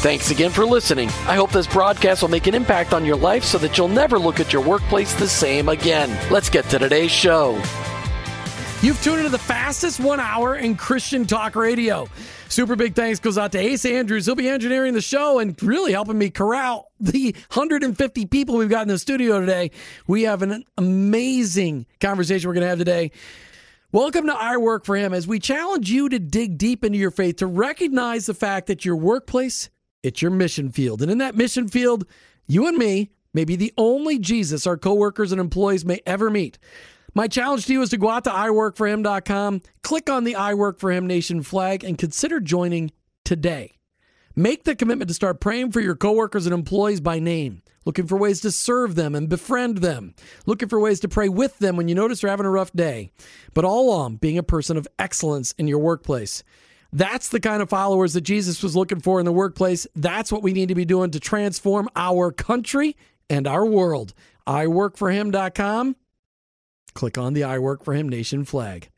Thanks again for listening. I hope this broadcast will make an impact on your life so that you'll never look at your workplace the same again. Let's get to today's show. You've tuned into the fastest one hour in Christian talk radio. Super big thanks goes out to Ace Andrews. He'll be engineering the show and really helping me corral the 150 people we've got in the studio today. We have an amazing conversation we're going to have today. Welcome to I Work for Him as we challenge you to dig deep into your faith, to recognize the fact that your workplace, it's your mission field. And in that mission field, you and me may be the only Jesus our coworkers and employees may ever meet. My challenge to you is to go out to iworkforhim.com, click on the I Work for Him Nation flag, and consider joining today. Make the commitment to start praying for your coworkers and employees by name, looking for ways to serve them and befriend them, looking for ways to pray with them when you notice they're having a rough day, but all along being a person of excellence in your workplace. That's the kind of followers that Jesus was looking for in the workplace. That's what we need to be doing to transform our country and our world. iWorkForHim.com click on the I Work for Him Nation flag.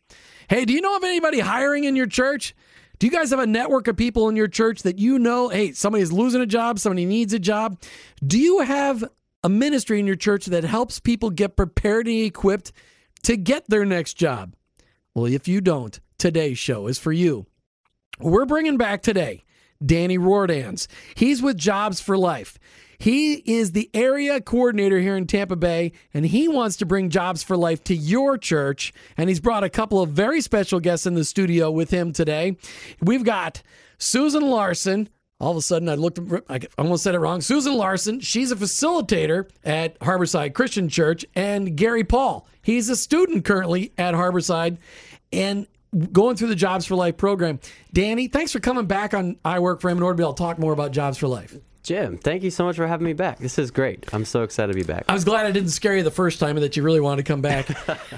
Hey, do you know of anybody hiring in your church? Do you guys have a network of people in your church that you know, hey, somebody's losing a job, somebody needs a job? Do you have a ministry in your church that helps people get prepared and equipped to get their next job? Well, if you don't, today's show is for you. We're bringing back today Danny Rohrdanz. He's with Jobs for Life. He is the area coordinator here in Tampa Bay, and he wants to bring Jobs for Life to your church. And he's brought a couple of very special guests in the studio with him today. We've got Susan Larson. All of a sudden, I looked, I almost said it wrong. Susan Larson, she's a facilitator at Harborside Christian Church, and Gary Paul, he's a student currently at Harborside. And going through the Jobs for Life program. Danny, thanks for coming back on I Work for Him in order to be able to talk more about Jobs for Life. Jim, thank you so much for having me back. This is great. I'm so excited to be back. I was glad I didn't scare you the first time and that you really wanted to come back.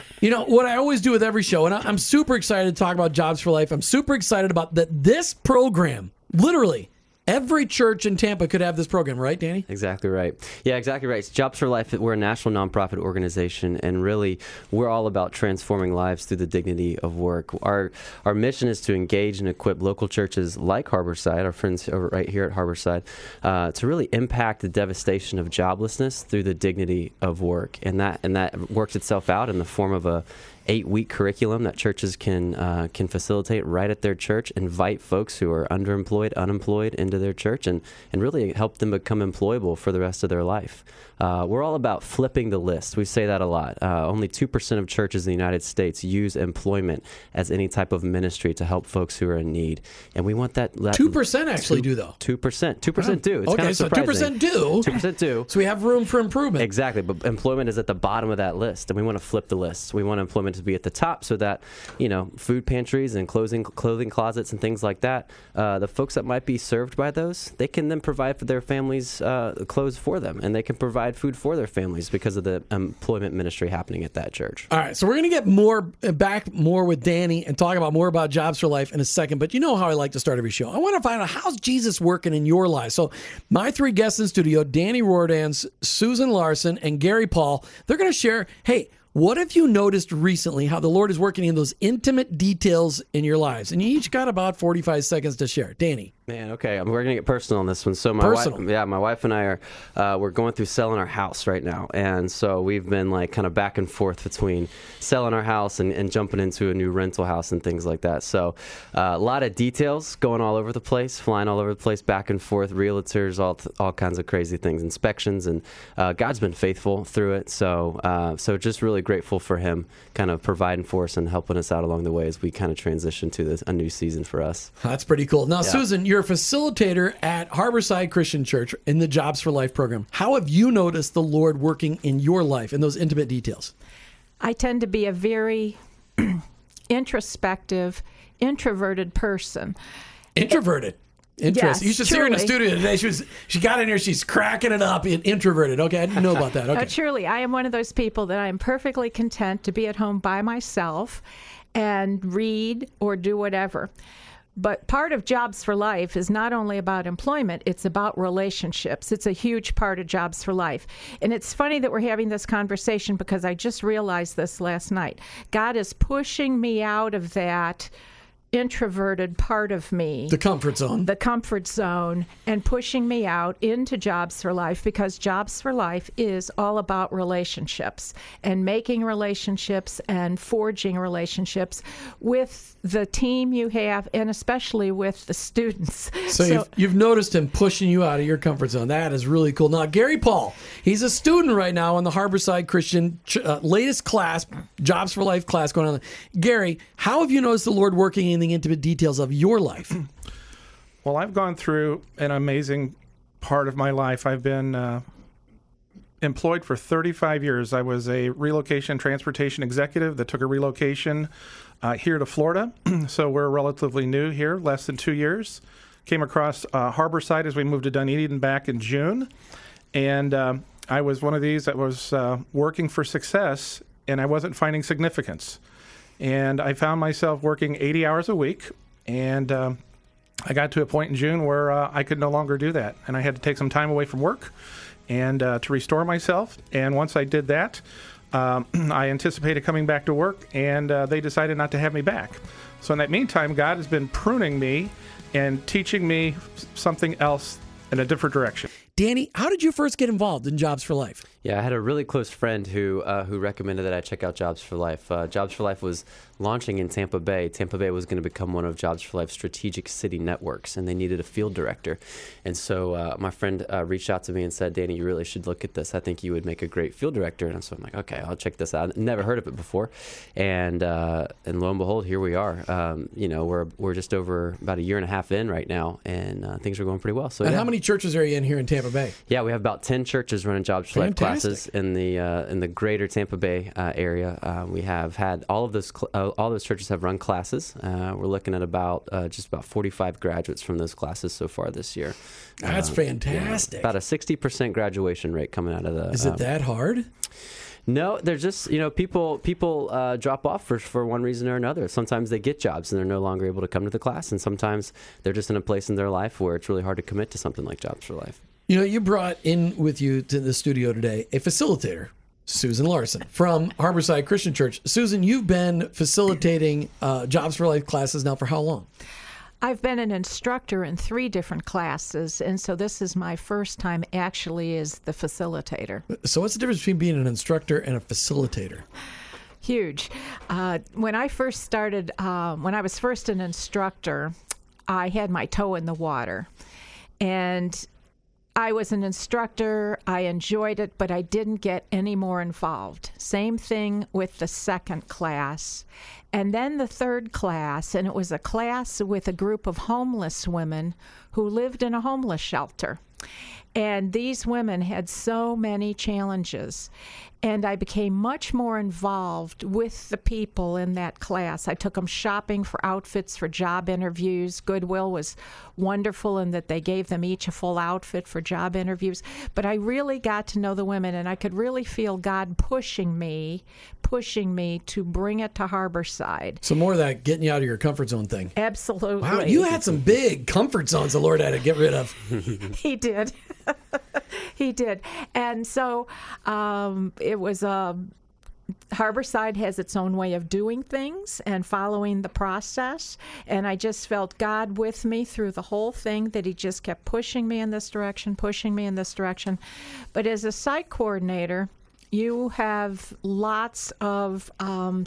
you know, what I always do with every show, and I'm super excited to talk about Jobs for Life. I'm super excited about that this program, literally, Every church in Tampa could have this program, right, Danny? Exactly right. Yeah, exactly right. It's Jobs for Life, we're a national nonprofit organization, and really, we're all about transforming lives through the dignity of work. Our our mission is to engage and equip local churches like Harborside, our friends over right here at Harborside, uh, to really impact the devastation of joblessness through the dignity of work, and that and that works itself out in the form of a eight week curriculum that churches can uh, can facilitate right at their church. Invite folks who are underemployed, unemployed into their church, and and really help them become employable for the rest of their life. Uh, we're all about flipping the list. We say that a lot. Uh, only 2% of churches in the United States use employment as any type of ministry to help folks who are in need. And we want that. that 2% actually two, do, though. 2%. 2% do. It's okay, kind of so 2% do. 2% do. So we have room for improvement. Exactly. But employment is at the bottom of that list. And we want to flip the list. We want employment to be at the top so that, you know, food pantries and clothing, clothing closets and things like that, uh, the folks that might be served by those, they can then provide for their families uh, clothes for them. And they can provide food for their families because of the employment ministry happening at that church. All right, so we're going to get more uh, back more with Danny and talk about more about jobs for life in a second. But you know how I like to start every show. I want to find out how's Jesus working in your life. So my three guests in studio: Danny Rohrdanz, Susan Larson, and Gary Paul. They're going to share. Hey. What have you noticed recently how the Lord is working in those intimate details in your lives? And you each got about 45 seconds to share. Danny. Man, okay, we're gonna get personal on this one. So my Personal. wife, yeah, my wife and I are uh, we're going through selling our house right now, and so we've been like kind of back and forth between selling our house and, and jumping into a new rental house and things like that. So uh, a lot of details going all over the place, flying all over the place, back and forth, realtors, all all kinds of crazy things, inspections, and uh, God's been faithful through it. So uh, so just really grateful for Him, kind of providing for us and helping us out along the way as we kind of transition to this a new season for us. That's pretty cool. Now, Susan, you're a facilitator at Harborside Christian Church in the Jobs for Life program. How have you noticed the Lord working in your life in those intimate details? I tend to be a very introspective, introverted person. Introverted. Interesting. Yes, you should see her in the studio today. She was she got in here. She's cracking it up. in- Introverted. Okay, I didn't know about that. Okay. truly, I am one of those people that I am perfectly content to be at home by myself and read or do whatever. But part of Jobs for Life is not only about employment, it's about relationships. It's a huge part of Jobs for Life. And it's funny that we're having this conversation because I just realized this last night. God is pushing me out of that introverted part of me The comfort zone. the comfort zone and pushing me out into Jobs for Life because Jobs for Life is all about relationships and making relationships and forging relationships with the team you have and especially with the students. So, you've, you've noticed him pushing you out of your comfort zone. That is really cool. Now, Gary Paul, he's a student right now in the Harborside Christian ch- uh, latest class, Jobs for Life class going on. Gary, how have you noticed the Lord working in the intimate details of your life? Well, I've gone through an amazing part of my life. I've been uh, employed for 35 years. I was a relocation transportation executive that took a relocation uh, here to Florida. so we're relatively new here, less than two years. Came across uh, Harborside as we moved to Dunedin back in June. And um I was one of these that was uh, working for success and I wasn't finding significance. And I found myself working 80 hours a week. And um, I got to a point in June where uh, I could no longer do that, and I had to take some time away from work and uh, to restore myself. And once I did that, um, I anticipated coming back to work, and uh, they decided not to have me back. So in that meantime, God has been pruning me and teaching me something else in a different direction. Danny, how did you first get involved in Jobs for Life? Yeah, I had a really close friend who uh, who recommended that I check out Jobs for Life. Uh, Jobs for Life was launching in Tampa Bay. Tampa Bay was going to become one of Jobs for Life's strategic city networks, and they needed a field director. And so uh, my friend uh, reached out to me and said, "Danny, you really should look at this. I think you would make a great field director." And so I'm like, "Okay, I'll check this out." Never heard of it before, and uh, and lo and behold, here we are. Um, you know, we're we're just over about a year and a half in right now, and uh, things are going pretty well. So And yeah. how many churches are you in here in Tampa Bay? Yeah, we have about ten churches running Jobs for Life Fantastic. Classes in the uh, in the greater Tampa Bay uh, area. Uh, we have had all of those cl- uh, all those churches have run classes. Uh, we're looking at about uh, just about forty five graduates from those classes so far this year. That's Uh, fantastic. About a sixty percent graduation rate coming out of the. Is it um, that hard? no, they're just you know people people uh, drop off for for one reason or another. Sometimes they get jobs and they're no longer able to come to the class, and sometimes they're just in a place in their life where it's really hard to commit to something like Jobs for Life. You know, you brought in with you to the studio today a facilitator, Susan Larson from Harborside Christian Church. Susan, you've been facilitating uh, Jobs for Life classes now for how long? I've been an instructor in three different classes, and so this is my first time actually as the facilitator. So, what's the difference between being an instructor and a facilitator? Huge. Uh, when I first started, uh, when I was first an instructor, I had my toe in the water. And I was an instructor. I enjoyed it, but I didn't get any more involved. Same thing with the second class. And then the third class, and it was a class with a group of homeless women who lived in a homeless shelter. And these women had so many challenges. And I became much more involved with the people in that class. I took them shopping for outfits for job interviews. Goodwill was wonderful in that they gave them each a full outfit for job interviews. But I really got to know the women, and I could really feel God pushing me, pushing me to bring it to Harborside. So, more of that getting you out of your comfort zone thing. Absolutely. Wow, you had some big comfort zones the Lord had to get rid of. he did. he did. And so um, it was a Harborside has its own way of doing things and following the process. And I just felt God with me through the whole thing, that He just kept pushing me in this direction, pushing me in this direction. But as a site coordinator, you have lots of um,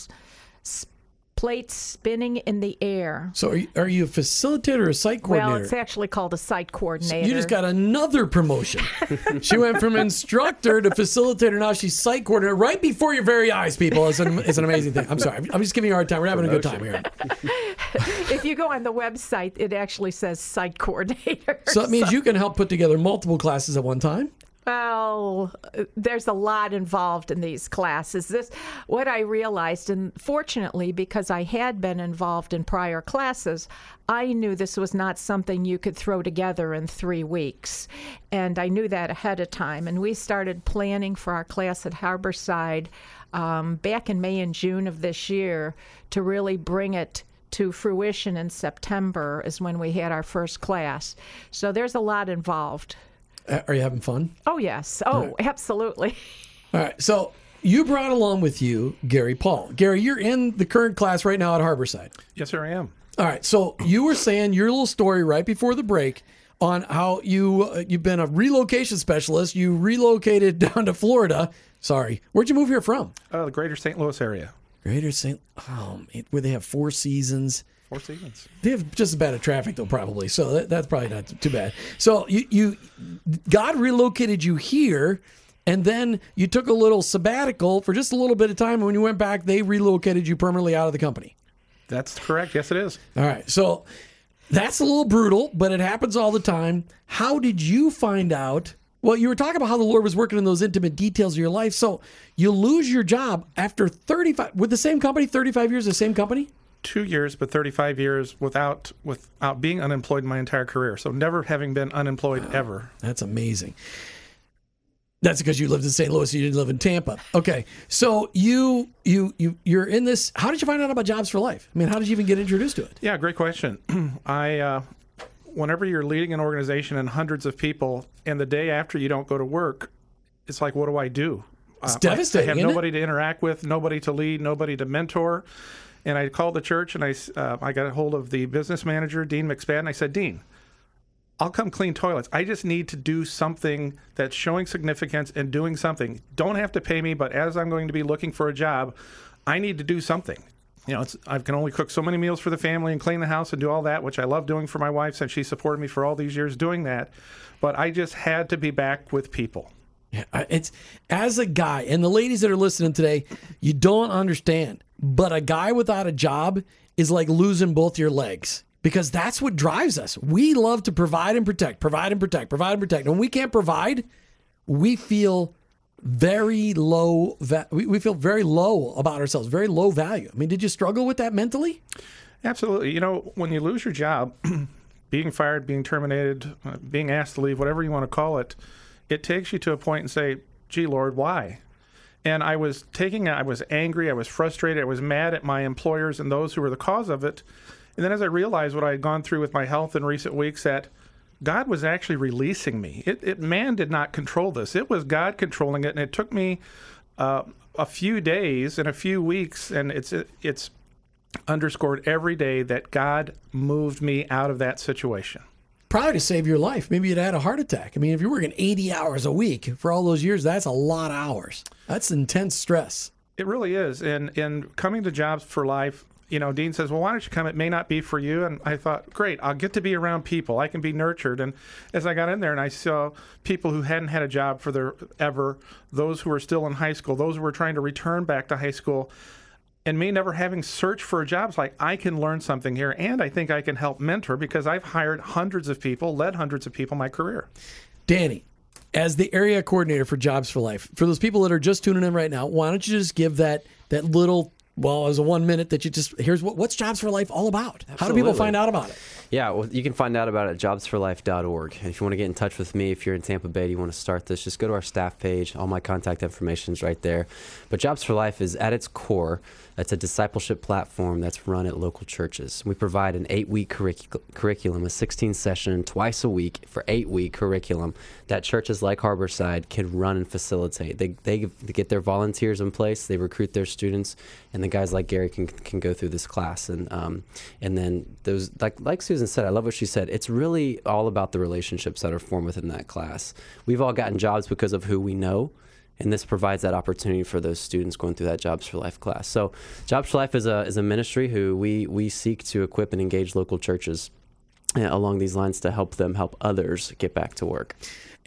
plates spinning in the air. So are you, are you a facilitator or a site coordinator? Well, it's actually called a site coordinator. You just got another promotion. she went from instructor to facilitator. Now she's site coordinator right before your very eyes, people. It's an, it's an amazing thing. I'm sorry. I'm just giving you a hard time. We're having a good time here. if you go on the website, it actually says site coordinator. So that means you can help put together multiple classes at one time. Well, there's a lot involved in these classes. This, what I realized, and fortunately, because I had been involved in prior classes, I knew this was not something you could throw together in three weeks, and I knew that ahead of time. And we started planning for our class at Harborside um, back in May and June of this year to really bring it to fruition in September is when we had our first class. So there's a lot involved. Uh, Are you having fun? Oh, yes. Oh, absolutely. All right. So you brought along with you Gary Paul. Gary, you're in the current class right now at Harborside. Yes, sir, I am. All right. So you were saying your little story right before the break on how you uh, you've been a relocation specialist. You relocated down to Florida. Sorry, where'd you move here from? Uh, the greater St. Louis area. Greater St. Oh, man, where they have four seasons. Four seasons. They have just as bad a traffic though, probably. So that, that's probably not too bad. So you, you, God relocated you here, and then you took a little sabbatical for just a little bit of time. And when you went back, they relocated you permanently out of the company. That's correct. Yes, it is. All right. So that's a little brutal, but it happens all the time. How did you find out? Well, you were talking about how the Lord was working in those intimate details of your life. So you lose your job after 35 with the same company, 35 years, the same company? Two years, but 35 years without without being unemployed my entire career. So never having been unemployed ever. That's amazing. That's because you lived in St. Louis. You didn't live in Tampa. Okay, so you you you you're in this. How did you find out about Jobs for Life? I mean, how did you even get introduced to it? Yeah, great question. I, uh, whenever you're leading an organization and hundreds of people, and the day after you don't go to work, it's like, what do I do? It's Uh, devastating, I, I have it? nobody to interact with, nobody to lead, nobody to mentor. And I called the church and I, uh, I got a hold of the business manager, Dean McSpadden. I said, Dean, I'll come clean toilets. I just need to do something that's showing significance and doing something. Don't have to pay me, but as I'm going to be looking for a job, I need to do something. You know, I can only cook so many meals for the family and clean the house and do all that, which I love doing for my wife since she supported me for all these years doing that. But I just had to be back with people. It's as a guy, and the ladies that are listening today, you don't understand. But a guy without a job is like losing both your legs because that's what drives us. We love to provide and protect, provide and protect, provide and protect. When we can't provide, we feel very low. Va- we, we feel very low about ourselves, very low value. I mean, did you struggle with that mentally? Absolutely. You know, when you lose your job, being fired, being terminated, uh, being asked to leave, whatever you want to call it, it takes you to a point and say, gee, Lord, why? And I was taking, it, I was angry, I was frustrated, I was mad at my employers and those who were the cause of it. And then as I realized what I had gone through with my health in recent weeks, that God was actually releasing me. It, it man did not control this. It was God controlling it, and it took me uh, a few days and a few weeks, and it's it's underscored every day that God moved me out of that situation. Probably to save your life. Maybe you'd had a heart attack. I mean, if you're working 80 hours a week for all those years, that's a lot of hours. That's intense stress. It really is. And in coming to Jobs for Life, you know, Dean says, "Well, why don't you come? It may not be for you." And I thought, "Great, I'll get to be around people. I can be nurtured." And as I got in there, and I saw people who hadn't had a job for their ever, those who were still in high school, those who were trying to return back to high school, and me never having searched for a job, it's like I can learn something here, and I think I can help mentor because I've hired hundreds of people, led hundreds of people my career. Danny, as the area coordinator for Jobs for Life, for those people that are just tuning in right now, why don't you just give that that little well, as a one minute that you just here's what what's Jobs for Life all about? How do people find out about it? Yeah, well, you can find out about it at jobsforlife.org. If you want to get in touch with me, if you're in Tampa Bay, you want to start this, just go to our staff page. All my contact information is right there. But Jobs for Life is at its core, it's a discipleship platform that's run at local churches. We provide an eight week curric- curriculum, a 16 session, twice a week for eight week curriculum that churches like Harborside can run and facilitate. They, they, they get their volunteers in place, they recruit their students, and the guys like Gary can, can go through this class. And, um, and then those, like, like Susan said, I love what she said. It's really all about the relationships that are formed within that class. We've all gotten jobs because of who we know and this provides that opportunity for those students going through that Jobs for Life class. So, Jobs for Life is a is a ministry who we we seek to equip and engage local churches along these lines to help them help others get back to work.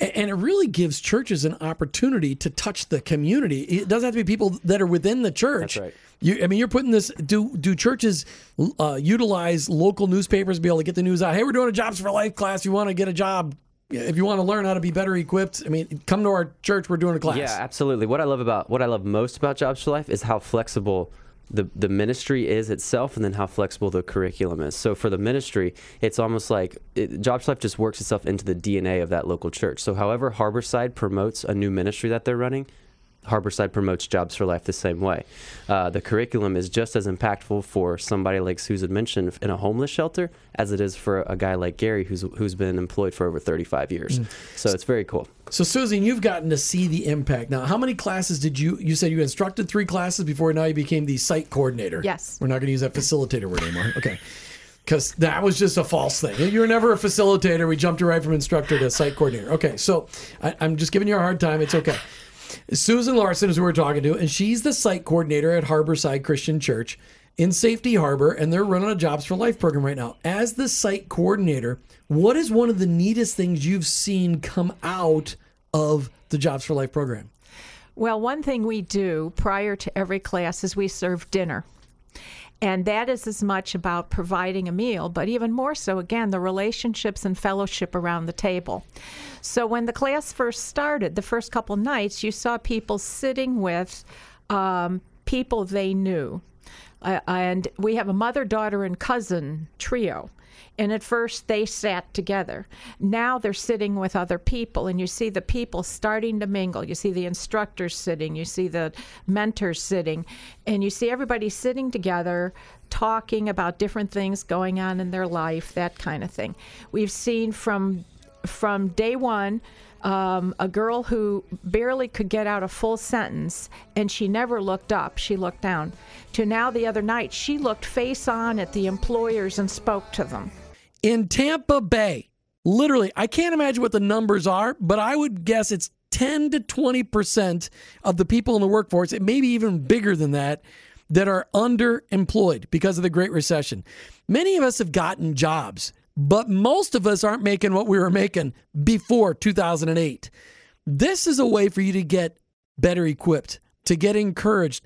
And it really gives churches an opportunity to touch the community. It doesn't have to be people that are within the church. Right. You, I mean, you're putting this. Do do churches uh, utilize local newspapers to be able to get the news out? Hey, we're doing a Jobs for Life class. You want to get a job? If you want to learn how to be better equipped, I mean, come to our church. We're doing a class. Yeah, absolutely. What I love about what I love most about Jobs for Life is how flexible the the ministry is itself, and then how flexible the curriculum is. So for the ministry, it's almost like it, Jobs Life just works itself into the DNA of that local church. So however Harborside promotes a new ministry that they're running, Harborside promotes Jobs for Life the same way. Uh, the curriculum is just as impactful for somebody like Susan mentioned in a homeless shelter as it is for a guy like Gary who's who's been employed for over 35 years. So it's very cool. So, Susan, you've gotten to see the impact. Now, how many classes did you? You said you instructed three classes before. Now you became the site coordinator. Yes. We're not going to use that facilitator word anymore. Okay. Because that was just a false thing. You were never a facilitator. We jumped you right from instructor to site coordinator. Okay. So I, I'm just giving you a hard time. It's okay. Susan Larson is who we're talking to, and she's the site coordinator at Harborside Christian Church in Safety Harbor, and they're running a Jobs for Life program right now. As the site coordinator, what is one of the neatest things you've seen come out of the Jobs for Life program? Well, one thing we do prior to every class is we serve dinner. And that is as much about providing a meal, but even more so, again, the relationships and fellowship around the table. So when the class first started, the first couple nights, you saw people sitting with um, people they knew. Uh, and we have a mother, daughter, and cousin trio. And at first they sat together. Now they're sitting with other people, and you see the people starting to mingle. You see the instructors sitting, you see the mentors sitting, and you see everybody sitting together talking about different things going on in their life, that kind of thing. We've seen from from day one um, a girl who barely could get out a full sentence and she never looked up. She looked down. To now the other night she looked face on at the employers and spoke to them. In Tampa Bay, literally, I can't imagine what the numbers are, but I would guess it's 10 to 20% of the people in the workforce, it may be even bigger than that, that are underemployed because of the Great Recession. Many of us have gotten jobs, but most of us aren't making what we were making before 2008. This is a way for you to get better equipped, to get encouraged.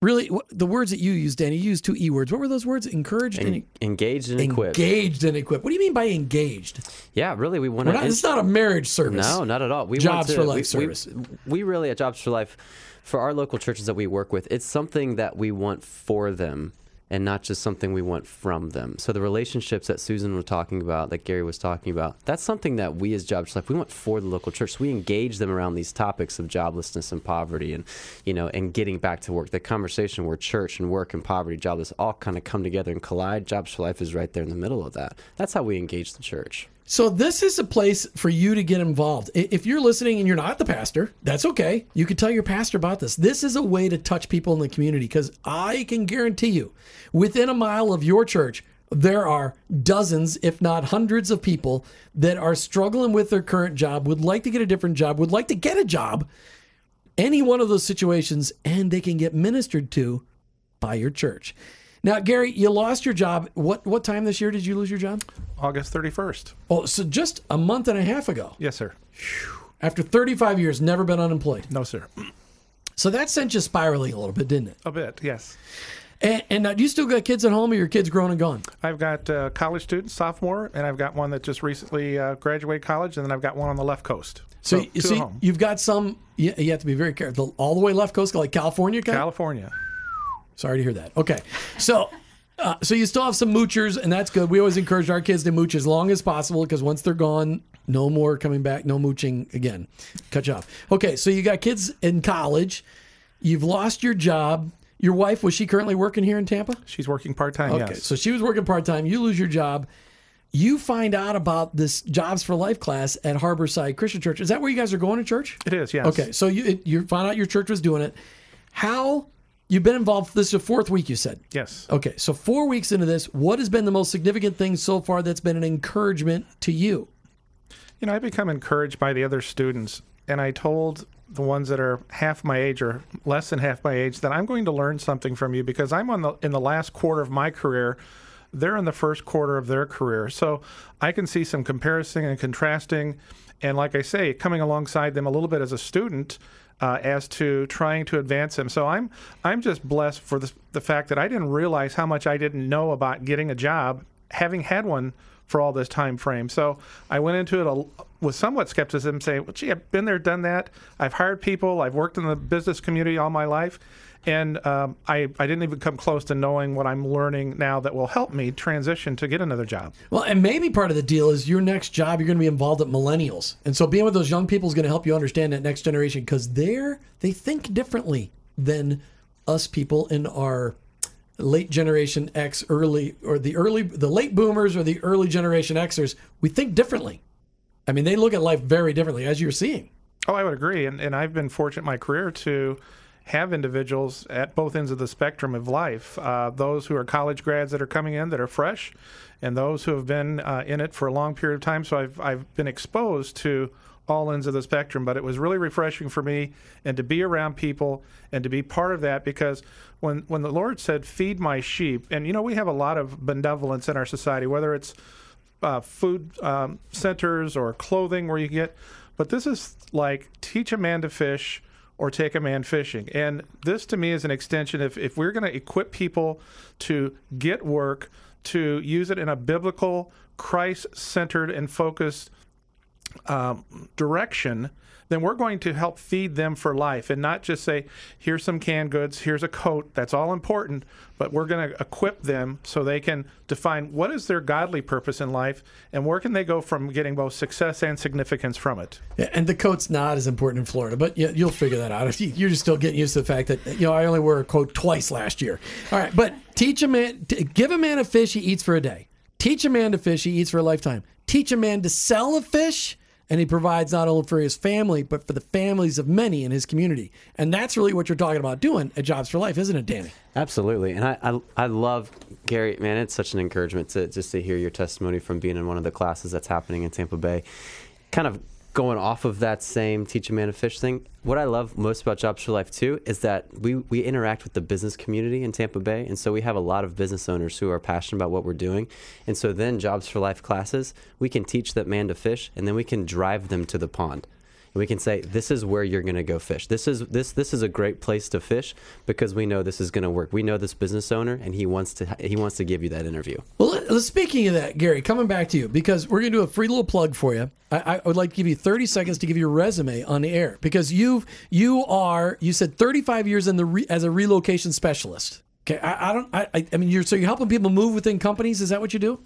Really, the words that you used, Danny, you used two E words. What were those words? Encouraged and, engaged and equipped. engaged and equipped. What do you mean by engaged? Yeah, really, we want to. not, it's not a marriage service. No, not at all. We Jobs want to, for Life we, service. We, we really at Jobs for Life, for our local churches that we work with, it's something that we want for them and not just something we want from them. So the relationships that Susan was talking about, that Gary was talking about, that's something that we as for Life we want for the local church. So we engage them around these topics of joblessness and poverty, and you know, and getting back to work. The conversation where church and work and poverty, jobless, all kind of come together and collide. Jobs for Life is right there in the middle of that. That's how we engage the church. So this is a place for you to get involved. If you're listening and you're not the pastor, that's okay. You can tell your pastor about this. This is a way to touch people in the community because I can guarantee you, within a mile of your church, there are dozens, if not hundreds, of people that are struggling with their current job, would like to get a different job, would like to get a job, any one of those situations, and they can get ministered to by your church. Now, Gary, you lost your job. What what time this year did you lose your job? August 31st. Oh, so just a month and a half ago. Yes, sir. After 35 years, never been unemployed. No, sir. So that sent you spiraling a little bit, didn't it? A bit, yes. And, and now, do you still got kids at home, or your kids grown and gone? I've got uh, college students, sophomore, and I've got one that just recently uh, graduated college, and then I've got one on the left coast. So, So, you see, you've got some. You, you have to be very careful. All the way left coast, like California. Kind California. Sorry to hear that. Okay, so Uh, so you still have some moochers, and that's good. We always encourage our kids to mooch as long as possible because once they're gone, no more coming back, no mooching again. Cut you off. Okay, so you got kids in college. You've lost your job. Your wife was she currently working here in Tampa? She's working part time. Okay, yes. so she was working part time. You lose your job. You find out about this Jobs for Life class at Harborside Christian Church. Is that where you guys are going to church? it is. Yes. Okay, so you it, you found out your church was doing it. How you've been involved? This is the fourth week. You said. Yes. Okay, so four weeks into this, what has been the most significant thing so far that's been an encouragement to you? You know, I become encouraged by the other students, and I told the ones that are half my age or less than half my age that I'm going to learn something from you because I'm on the in the last quarter of my career. They're in the first quarter of their career, so I can see some comparison and contrasting, and like I say, coming alongside them a little bit as a student. Uh, as to trying to advance them, so I'm I'm just blessed for the, the fact that I didn't realize how much I didn't know about getting a job, having had one for all this time frame. So I went into it a, with somewhat skepticism, saying, "Well, gee, I've been there, done that. I've hired people. I've worked in the business community all my life, and um, I I didn't even come close to knowing what I'm learning now that will help me transition to get another job." Well, and maybe part of the deal is your next job, you're going to be involved with millennials. And so being with those young people is going to help you understand that next generation because they're, they think differently than us people in our late generation X, early, or the early, the late boomers or the early generation Xers. We think differently. I mean, they look at life very differently, as you're seeing. Oh, I would agree, and and I've been fortunate in my career to have individuals at both ends of the spectrum of life. Uh, those who are college grads that are coming in that are fresh, and those who have been uh, in it for a long period of time. So I've I've been exposed to all ends of the spectrum, but it was really refreshing for me and to be around people and to be part of that because when when the Lord said, "Feed my sheep," and you know we have a lot of benevolence in our society, whether it's uh, food um, centers or clothing where you get, but this is like teach a man to fish or take a man fishing. And this to me is an extension. If, if we're going to equip people to get work, to use it in a biblical, Christ centered, and focused um, direction, then we're going to help feed them for life and not just say, here's some canned goods, here's a coat. That's all important, but we're going to equip them so they can define what is their godly purpose in life and where can they go from getting both success and significance from it. Yeah, and the coat's not as important in Florida, but you, you'll figure that out. You're just still getting used to the fact that you know I only wore a coat twice last year. All right, but teach a man, give a man a fish he eats for a day. Teach a man to fish he eats for a lifetime. Teach a man to sell a fish and he provides not only for his family but for the families of many in his community and that's really what you're talking about doing at jobs for life isn't it danny Absolutely, and I, I I love Gary. Man, it's such an encouragement to just to hear your testimony from being in one of the classes that's happening in Tampa Bay. Kind of going off of that same teach a man to fish thing. What I love most about Jobs for Life too is that we we interact with the business community in Tampa Bay, and so we have a lot of business owners who are passionate about what we're doing, and so then Jobs for Life classes we can teach that man to fish, and then we can drive them to the pond and we can say this is where you're going to go fish. This is this this is a great place to fish because we know this is going to work. We know this business owner, and he wants to he wants to give you that interview. Well, speaking of that, Gary, coming back to you because we're going to do a free little plug for you. I, I would like to give you 30 seconds to give your resume on the air because you've you are you said 35 years in the re, as a relocation specialist. Okay, I, I don't. I, I- mean, you're so you're helping people move within companies. Is that what you do?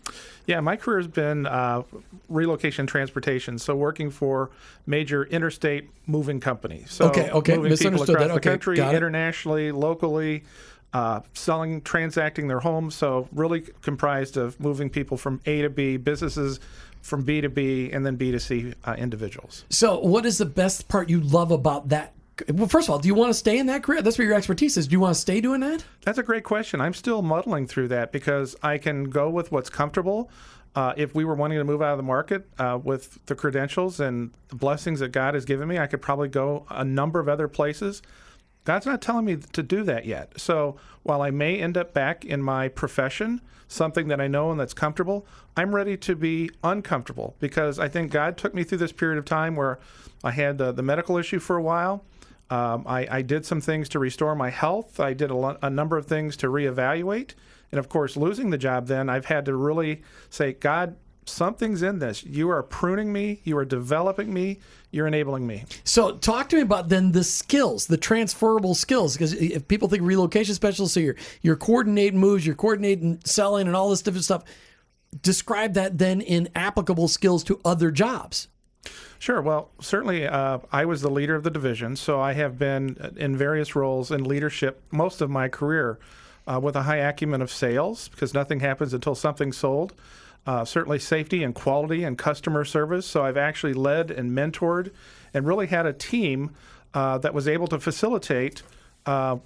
Yeah, my career has been uh, relocation transportation, so working for major interstate moving companies. So Okay, okay, moving misunderstood people across the country, internationally, locally, uh, selling, transacting their homes. So really comprised of moving people from A to B, businesses from B to B, and then B to C uh, individuals. So, what is the best part you love about that? Well, first of all, do you want to stay in that career? That's where your expertise is. Do you want to stay doing that? That's a great question. I'm still muddling through that because I can go with what's comfortable. Uh, if we were wanting to move out of the market uh, with the credentials and the blessings that God has given me, I could probably go a number of other places. God's not telling me to do that yet. So while I may end up back in my profession, something that I know and that's comfortable, I'm ready to be uncomfortable because I think God took me through this period of time where I had the, the medical issue for a while. Um, I, I did some things to restore my health. I did a, a number of things to reevaluate. And of course, losing the job, then I've had to really say, God, something's in this. You are pruning me, you are developing me, you're enabling me. So, talk to me about then the skills, the transferable skills, because if people think relocation specialist, so you're you're coordinating moves, you're coordinating selling, and all this different stuff. Describe that then in applicable skills to other jobs. Sure. Well, certainly, uh, I was the leader of the division, so I have been in various roles in leadership most of my career, uh, with a high acumen of sales, because nothing happens until something's sold. Uh, certainly, safety and quality and customer service. So I've actually led and mentored, and really had a team uh, that was able to facilitate uh,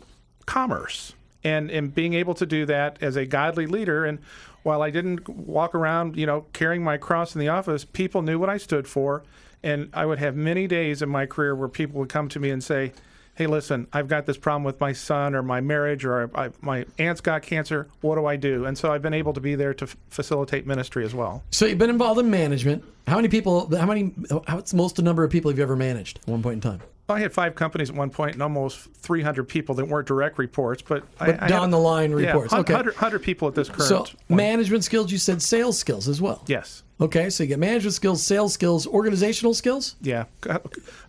commerce and and being able to do that as a godly leader and while I didn't walk around, you know, carrying my cross in the office, people knew what I stood for and I would have many days in my career where people would come to me and say, "Hey, listen, I've got this problem with my son or my marriage or I, my aunt's got cancer. What do I do?" And so I've been able to be there to f- facilitate ministry as well. So you've been involved in management. How many people? How many? What's most the number of people have you ever managed at one point in time? I had five companies at one point and almost 300 people that weren't direct reports, but, but I, I down the line reports. Yeah, okay, 100, 100 people at this current. So point. management skills. You said sales skills as well. Yes. Okay, so you get management skills, sales skills, organizational skills. Yeah,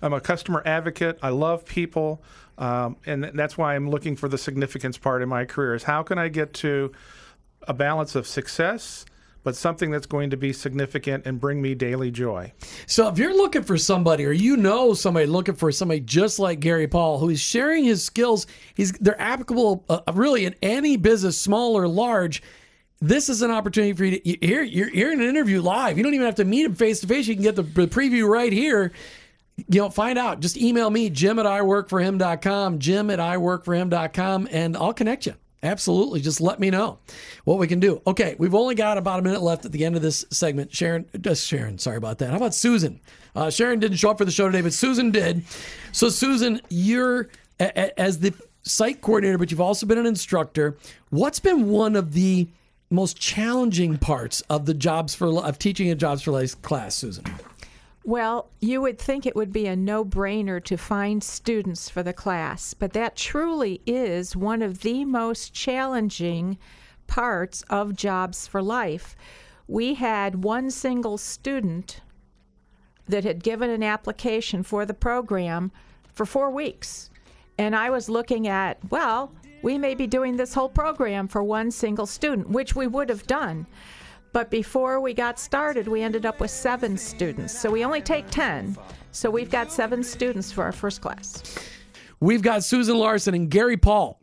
I'm a customer advocate. I love people, um, and that's why I'm looking for the significance part in my career. Is how can I get to a balance of success, but something that's going to be significant and bring me daily joy. So if you're looking for somebody, or you know somebody looking for somebody just like Gary Paul, who is sharing his skills, he's they're applicable uh, really in any business, small or large this is an opportunity for you to hear you're, you're in an interview live. You don't even have to meet him face to face. You can get the, the preview right here. You know, find out. Just email me, Jim at iworkforhim.com, Jim at iworkforhim.com, and I'll connect you. Absolutely. Just let me know what we can do. Okay, we've only got about a minute left at the end of this segment. Sharon, uh, Sharon, sorry about that. How about Susan? Uh, Sharon didn't show up for the show today, but Susan did. So, Susan, you're a, a, as the site coordinator, but you've also been an instructor. What's been one of the most challenging parts of the jobs for of teaching a jobs for life class, Susan? Well, you would think it would be a no brainer to find students for the class, but that truly is one of the most challenging parts of Jobs for Life. We had one single student that had given an application for the program for four weeks. And I was looking at, well, we may be doing this whole program for one single student, which we would have done. But before we got started, we ended up with seven students. So we only take 10. So we've got seven students for our first class. We've got Susan Larson and Gary Paul.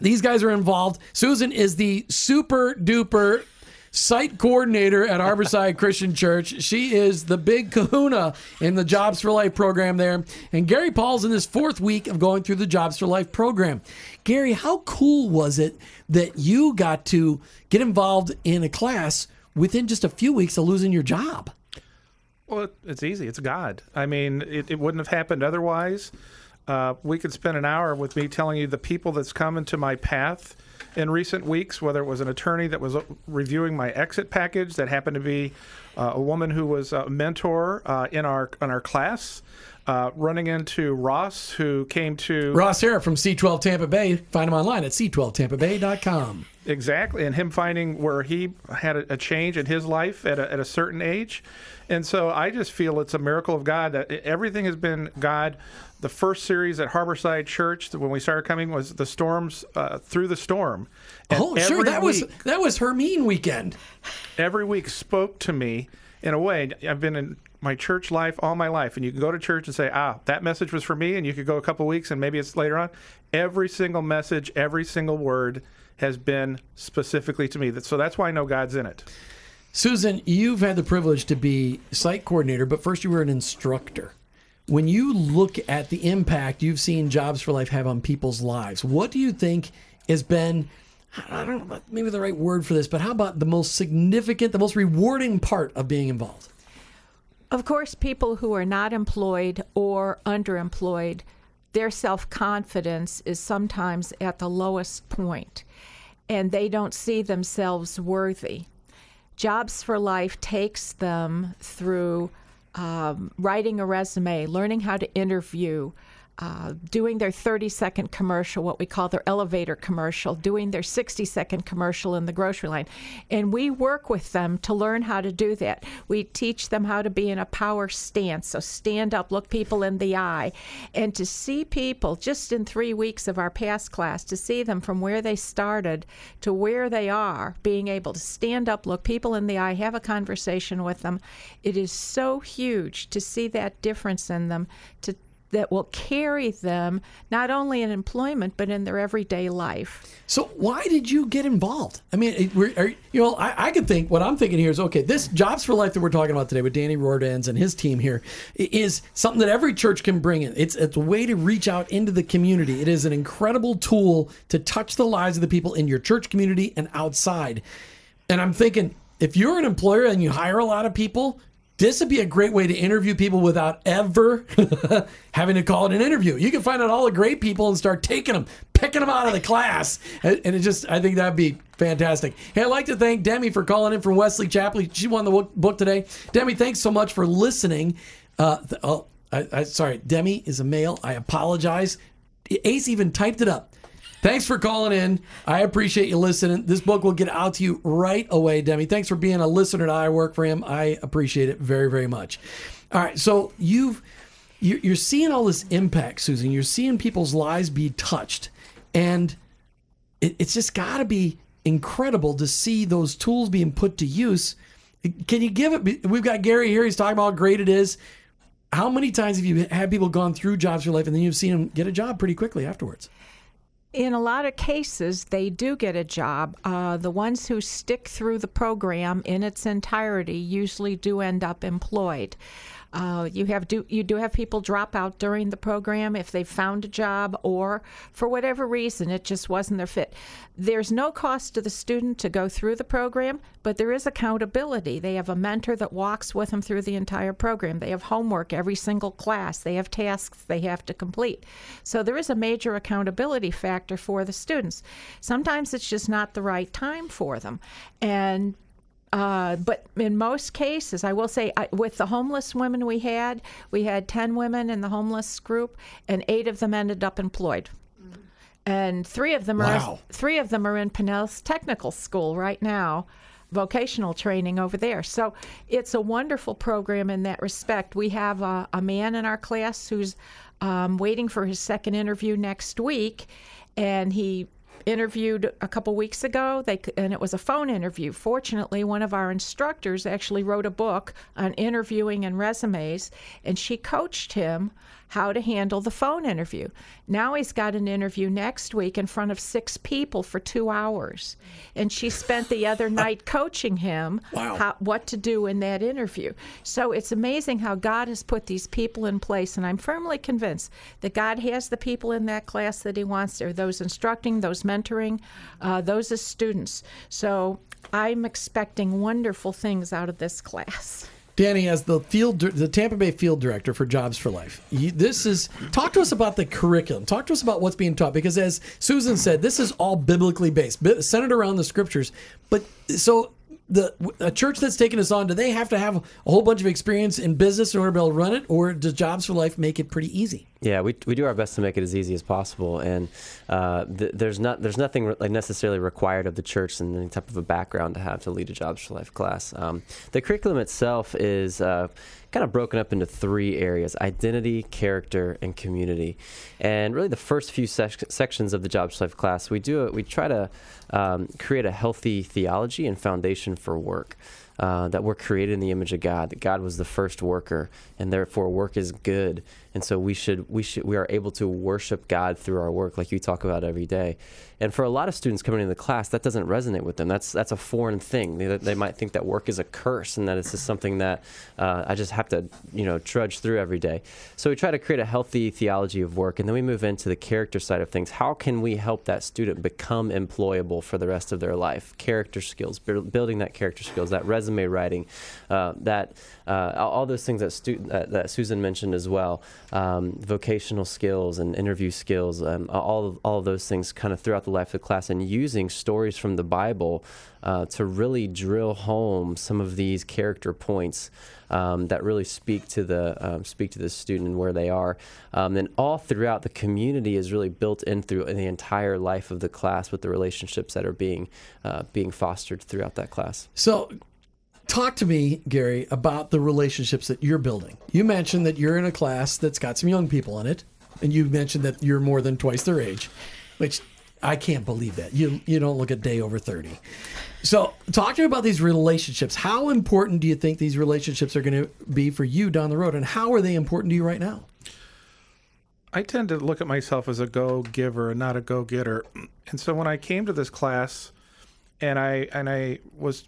These guys are involved. Susan is the super duper site coordinator at Harborside Christian Church. She is the big kahuna in the Jobs for Life program there. And Gary Paul's in his fourth week of going through the Jobs for Life program. Gary, how cool was it that you got to get involved in a class within just a few weeks of losing your job? Well, it's easy. It's God. I mean, it, it wouldn't have happened otherwise. Uh, we could spend an hour with me telling you the people that's come into my path in recent weeks, whether it was an attorney that was uh, reviewing my exit package that happened to be uh, a woman who was a mentor uh, in our in our class. Uh, running into Ross, who came to Ross Harrop from C12 Tampa Bay. Find him online at c12tampabay.com. Exactly, and him finding where he had a, a change in his life at a, at a certain age, and so I just feel it's a miracle of God that everything has been God the first series at Harborside Church when we started coming was the storms uh, through the storm. And oh, sure, that week, was that was Hermine weekend. Every week spoke to me in a way. I've been in my church life all my life, and you can go to church and say, "Ah, that message was for me," and you could go a couple weeks and maybe it's later on. Every single message, every single word has been specifically to me. So that's why I know God's in it. Susan, you've had the privilege to be site coordinator, but first you were an instructor when you look at the impact you've seen Jobs for Life have on people's lives, what do you think has been, I don't know, maybe the right word for this, but how about the most significant, the most rewarding part of being involved? Of course, people who are not employed or underemployed, their self confidence is sometimes at the lowest point and they don't see themselves worthy. Jobs for Life takes them through um, writing a resume, learning how to interview, uh, doing their 30 second commercial, what we call their elevator commercial, doing their 60 second commercial in the grocery line. And we work with them to learn how to do that. We teach them how to be in a power stance. So stand up, look people in the eye. And to see people just in three weeks of our past class, to see them from where they started to where they are, being able to stand up, look people in the eye, have a conversation with them, it is so huge to see that difference in them, to that will carry them not only in employment but in their everyday life. So why did you get involved? I mean, are, you know, I, I could think what I'm thinking here is okay. This jobs for life that we're talking about today with Danny Rohrdanz and his team here is something that every church can bring in. It's it's a way to reach out into the community. It is an incredible tool to touch the lives of the people in your church community and outside. And I'm thinking if you're an employer and you hire a lot of people, this would be a great way to interview people without ever having to call it an interview. You can find out all the great people and start taking them, picking them out of the class. And it just, I think that'd be fantastic. Hey, I'd like to thank Demi for calling in from Wesley Chapel. She won the book today. Demi, thanks so much for listening. Uh, oh, I, I, sorry, Demi is a male. I apologize. Ace even typed it up. Thanks for calling in. I appreciate you listening. This book will get out to you right away, Demi. Thanks for being a listener to I Work for Him. I appreciate it very, very much. All right, so you've you're seeing all this impact, Susan. You're seeing people's lives be touched, and it's just got to be incredible to see those tools being put to use. Can you give it? We've got Gary here. He's talking about how great it is. How many times have you had people gone through jobs for life and then you've seen them get a job pretty quickly afterwards? In a lot of cases, they do get a job. Uh, the ones who stick through the program in its entirety usually do end up employed. Uh, you have do you do have people drop out during the program if they found a job or for whatever reason it just wasn't their fit. There's no cost to the student to go through the program, but there is accountability. They have a mentor that walks with them through the entire program. They have homework every single class. They have tasks they have to complete. So there is a major accountability factor for the students. Sometimes it's just not the right time for them, and uh, but in most cases, I will say, I, with the homeless women we had, we had 10 women in the homeless group, and eight of them ended up employed. Mm-hmm. And three of them wow. are three of them are in Pinellas Technical School right now, vocational training over there. So it's a wonderful program in that respect. We have a, a man in our class who's um, waiting for his second interview next week, and he interviewed a couple weeks ago. They and it was a phone interview. Fortunately, one of our instructors actually wrote a book on interviewing and resumes, and she coached him how to handle the phone interview. Now he's got an interview next week in front of six people for two hours. And she spent the other night coaching him wow. how, what to do in that interview. So it's amazing how God has put these people in place. And I'm firmly convinced that God has the people in that class that He wants there those instructing, those mentoring, uh, those as students. So I'm expecting wonderful things out of this class. Danny, as the field, the Tampa Bay field director for Jobs for Life, this is talk to us about the curriculum. Talk to us about what's being taught because, as Susan said, this is all biblically based, centered around the scriptures. But so the a church that's taking us on, do they have to have a whole bunch of experience in business in order to be able to run it, or does Jobs for Life make it pretty easy? Yeah, we, we do our best to make it as easy as possible, and uh, th- there's not there's nothing re- like necessarily required of the church and any type of a background to have to lead a Jobs for Life class. Um, the curriculum itself is uh, kind of broken up into three areas identity, character, and community. And really, the first few sections of the Jobs Life class, we do it, we try to um, create a healthy theology and foundation for work. Uh, that we're created in the image of God, that God was the first worker, and therefore work is good and so we should we should we are able to worship God through our work, like you talk about every day. And for a lot of students coming into the class, that doesn't resonate with them. That's that's a foreign thing. They, they might think that work is a curse and that it's just something that uh, I just have to you know trudge through every day. So we try to create a healthy theology of work, and then we move into the character side of things. How can we help that student become employable for the rest of their life? Character skills, building that character skills, that resume writing, uh, that uh, all those things that, stu- that Susan mentioned as well um, vocational skills and interview skills, um, all, of, all of those things kind of throughout the life of the class and using stories from the Bible uh, to really drill home some of these character points um, that really speak to the um, speak to the student and where they are. Um, and all throughout the community is really built in through the entire life of the class with the relationships that are being uh, being fostered throughout that class. So, talk to me, Gary, about the relationships that you're building. You mentioned that you're in a class that's got some young people in it, and you mentioned that you're more than twice their age, which I can't believe that. You you don't look a day over 30. So, talk to me about these relationships. How important do you think these relationships are going to be for you down the road, and how are they important to you right now? I tend to look at myself as a go giver and not a go getter. And so when I came to this class and I and I was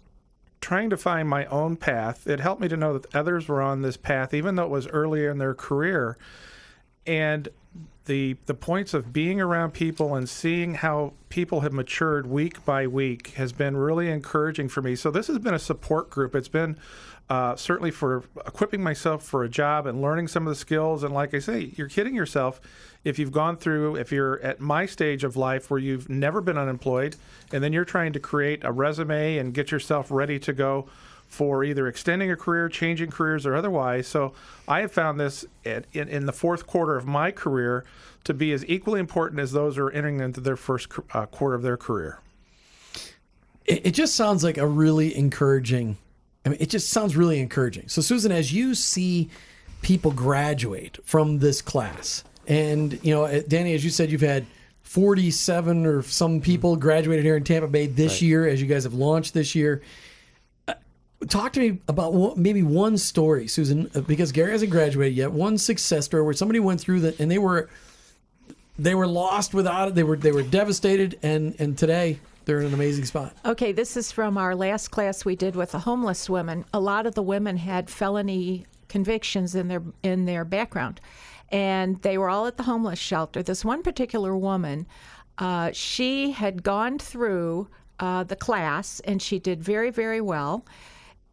trying to find my own path, it helped me to know that others were on this path, even though it was earlier in their career. And the the points of being around people and seeing how people have matured week by week has been really encouraging for me. So this has been a support group. It's been uh, certainly for equipping myself for a job and learning some of the skills. And like I say, you're kidding yourself if you've gone through, if you're at my stage of life where you've never been unemployed, and then you're trying to create a resume and get yourself ready to go for either extending a career, changing careers, or otherwise. So I have found this at, in, in, the fourth quarter of my career to be as equally important as those who are entering into their first uh, quarter of their career. It, it just sounds like a really encouraging I mean, it just sounds really encouraging. So, Susan, as you see people graduate from this class, and you know, uh, Danny, as you said, you've had 47 or some people graduated here in Tampa Bay this right. year, as you guys have launched this year. Talk to me about maybe one story, Susan, because Gary hasn't graduated yet. One success story where somebody went through that and they were they were lost without it. They were they were devastated, and and today they're in an amazing spot. Okay, this is from our last class we did with the homeless women. A lot of the women had felony convictions in their in their background, and they were all at the homeless shelter. This one particular woman, uh, she had gone through uh, the class and she did very very well.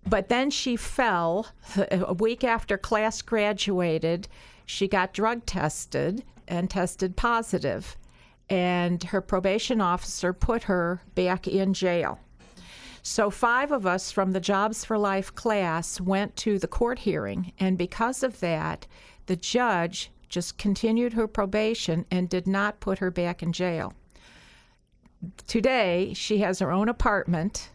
But then she fell a week after class graduated. She got drug tested and tested positive and her probation officer put her back in jail. So, five of us from the Jobs for Life class went to the court hearing, and because of that, the judge just continued her probation and did not put her back in jail. Today, she has her own apartment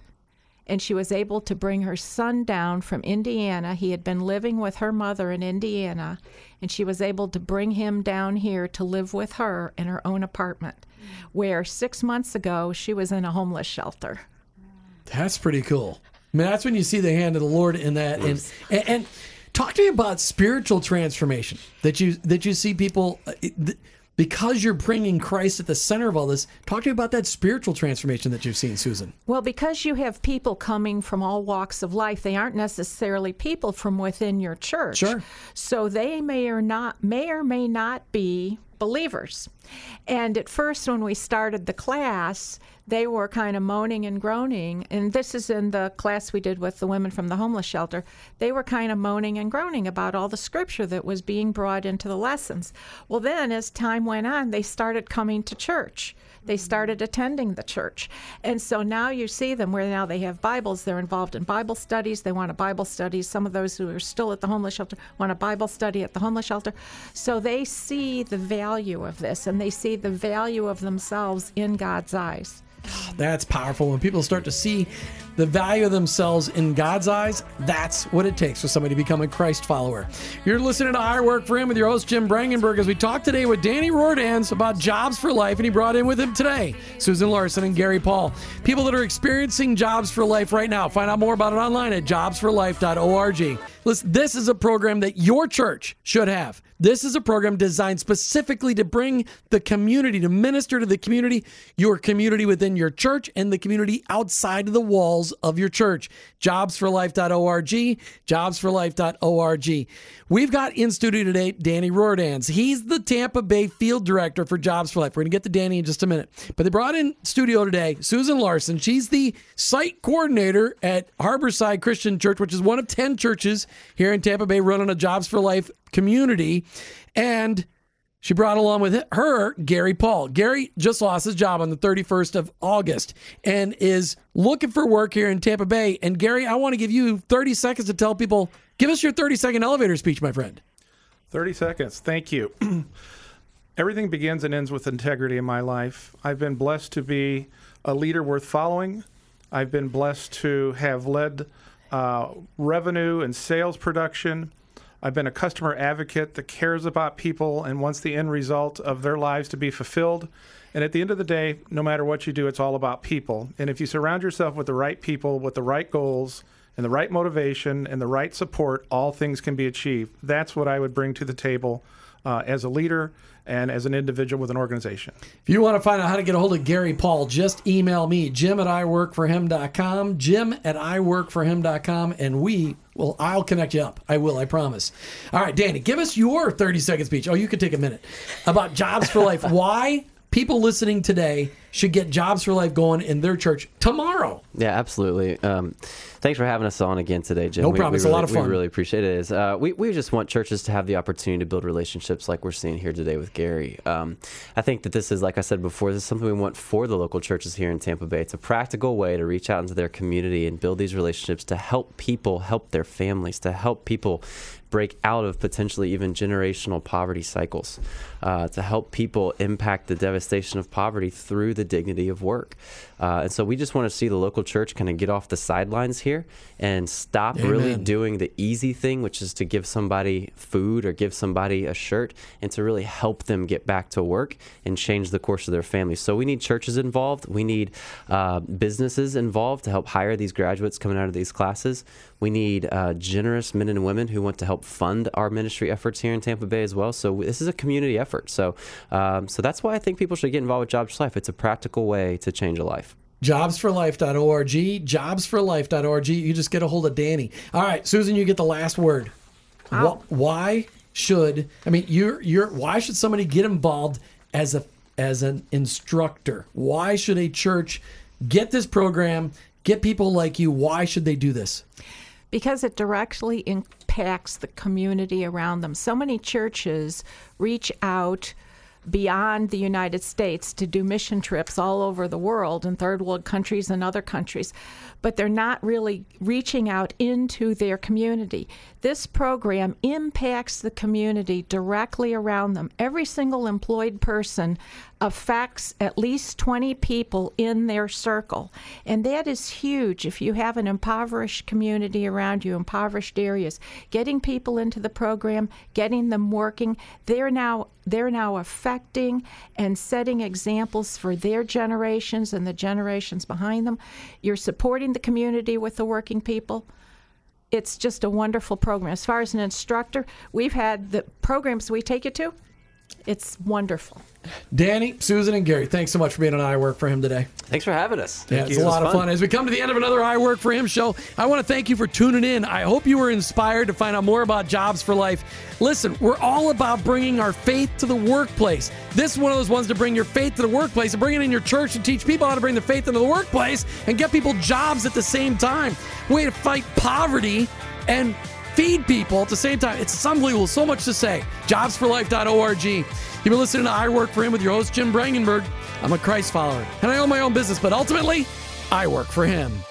and she was able to bring her son down from Indiana. He had been living with her mother in Indiana, and she was able to bring him down here to live with her in her own apartment, where six months ago she was in a homeless shelter. That's pretty cool. I mean, that's when you see the hand of the Lord in that. And, and, and talk to me about spiritual transformation that you that you see people. Uh, Because you're bringing Christ at the center of all this, talk to me about that spiritual transformation that you've seen, Susan. Well, because you have people coming from all walks of life, they aren't necessarily people from within your church. Sure. So they may or not may or may not be believers. And at first, when we started the class, they were kind of moaning and groaning. And this is in the class we did with the women from the homeless shelter. They were kind of moaning and groaning about all the scripture that was being brought into the lessons. Well, then, as time went on, they started coming to church. They started attending the church. And so now you see them where now they have Bibles. They're involved in Bible studies. They want a Bible study. Some of those who are still at the homeless shelter want a Bible study at the homeless shelter. So they see the value of this and they see the value of themselves in God's eyes. That's powerful. When people start to see the value of themselves in God's eyes, that's what it takes for somebody to become a Christ follower. You're listening to I Work for Him with your host, Jim Brangenberg, as we talk today with Danny Rohrdanz about jobs for life, and he brought in with him today Susan Larson and Gary Paul. People that are experiencing jobs for life right now. Find out more about it online at jobsforlife.org. Listen, this is a program that your church should have. This is a program designed specifically to bring the community, to minister to the community, your community within your church, and the community outside of the walls of your church. Jobsforlife.org, jobsforlife.org. We've got in studio today Danny Rohrdanz. He's the Tampa Bay field director for Jobs for Life. We're going to get to Danny in just a minute. But they brought in studio today Susan Larson. She's the site coordinator at Harborside Christian Church, which is one of 10 churches here in Tampa Bay running a Jobs for Life community. And She brought along with her Gary Paul. Gary just lost his job on the 31st of August and is looking for work here in Tampa Bay. And Gary, I want to give you 30 seconds to tell people, give us your 30 second elevator speech, my friend. 30 seconds. Thank you. Everything begins and ends with integrity in my life. I've been blessed to be a leader worth following. I've been blessed to have led uh, revenue and sales production. I've been a customer advocate that cares about people and wants the end result of their lives to be fulfilled. And at the end of the day, no matter what you do, it's all about people. And if you surround yourself with the right people, with the right goals, and the right motivation and the right support, all things can be achieved. That's what I would bring to the table uh, as a leader and as an individual with an organization. If you want to find out how to get a hold of Gary Paul, just email me, jim at iworkforhim.com, jim at iworkforhim.com, and we well, I'll connect you up. I will, I promise. All right, Danny, give us your 30 second speech. Oh, you could take a minute about Jobs for Life. Why people listening today should get Jobs for Life going in their church tomorrow. Yeah, absolutely. Um, thanks for having us on again today, Jim. No we, problem. We it's really, a lot of fun. We really appreciate it. Is uh, we we just want churches to have the opportunity to build relationships like we're seeing here today with Gary. Um, I think that this is, like I said before, this is something we want for the local churches here in Tampa Bay. It's a practical way to reach out into their community and build these relationships to help people help their families, to help people break out of potentially even generational poverty cycles, uh, to help people impact the devastation of poverty through the dignity of work. Uh, and so we just want to see the local church kind of get off the sidelines here and stop Amen. really doing the easy thing, which is to give somebody food or give somebody a shirt, and to really help them get back to work and change the course of their family. So we need churches involved. We need uh, businesses involved to help hire these graduates coming out of these classes. We need uh, generous men and women who want to help fund our ministry efforts here in Tampa Bay as well. So this is a community effort. So, um, so that's why I think people should get involved with Jobs Life. It's a practical way to change a life jobsforlife.org, jobsforlife.org. You just get a hold of Danny. All right, Susan, you get the last word. Wow. Why should I mean you're you're why should somebody get involved as a as an instructor? Why should a church get this program, get people like you? Why should they do this? Because it directly impacts the community around them. So many churches reach out beyond the United States to do mission trips all over the world in third world countries and other countries, but they're not really reaching out into their community. This program impacts the community directly around them. Every single employed person affects at least 20 people in their circle. And that is huge if you have an impoverished community around you, impoverished areas. Getting people into the program, getting them working, they're now they're now affecting and setting examples for their generations and the generations behind them. You're supporting the community with the working people it's just a wonderful program. As far as an instructor, we've had the programs we take you to, it's wonderful. Danny, Susan, and Gary, thanks so much for being on I Work for Him today. Thanks for having us. Yeah, it's a lot of fun. As we come to the end of another I Work for Him show, I want to thank you for tuning in. I hope you were inspired to find out more about Jobs for Life. Listen, we're all about bringing our faith to the workplace. This is one of those ones to bring your faith to the workplace and bring it in your church and teach people how to bring their faith into the workplace and get people jobs at the same time. Way to fight poverty and feed people at the same time. It's unbelievable. So much to say. Jobsforlife.org. You've been listening to I Work for Him with your host, Jim Brangenberg. I'm a Christ follower, and I own my own business, but ultimately, I work for Him.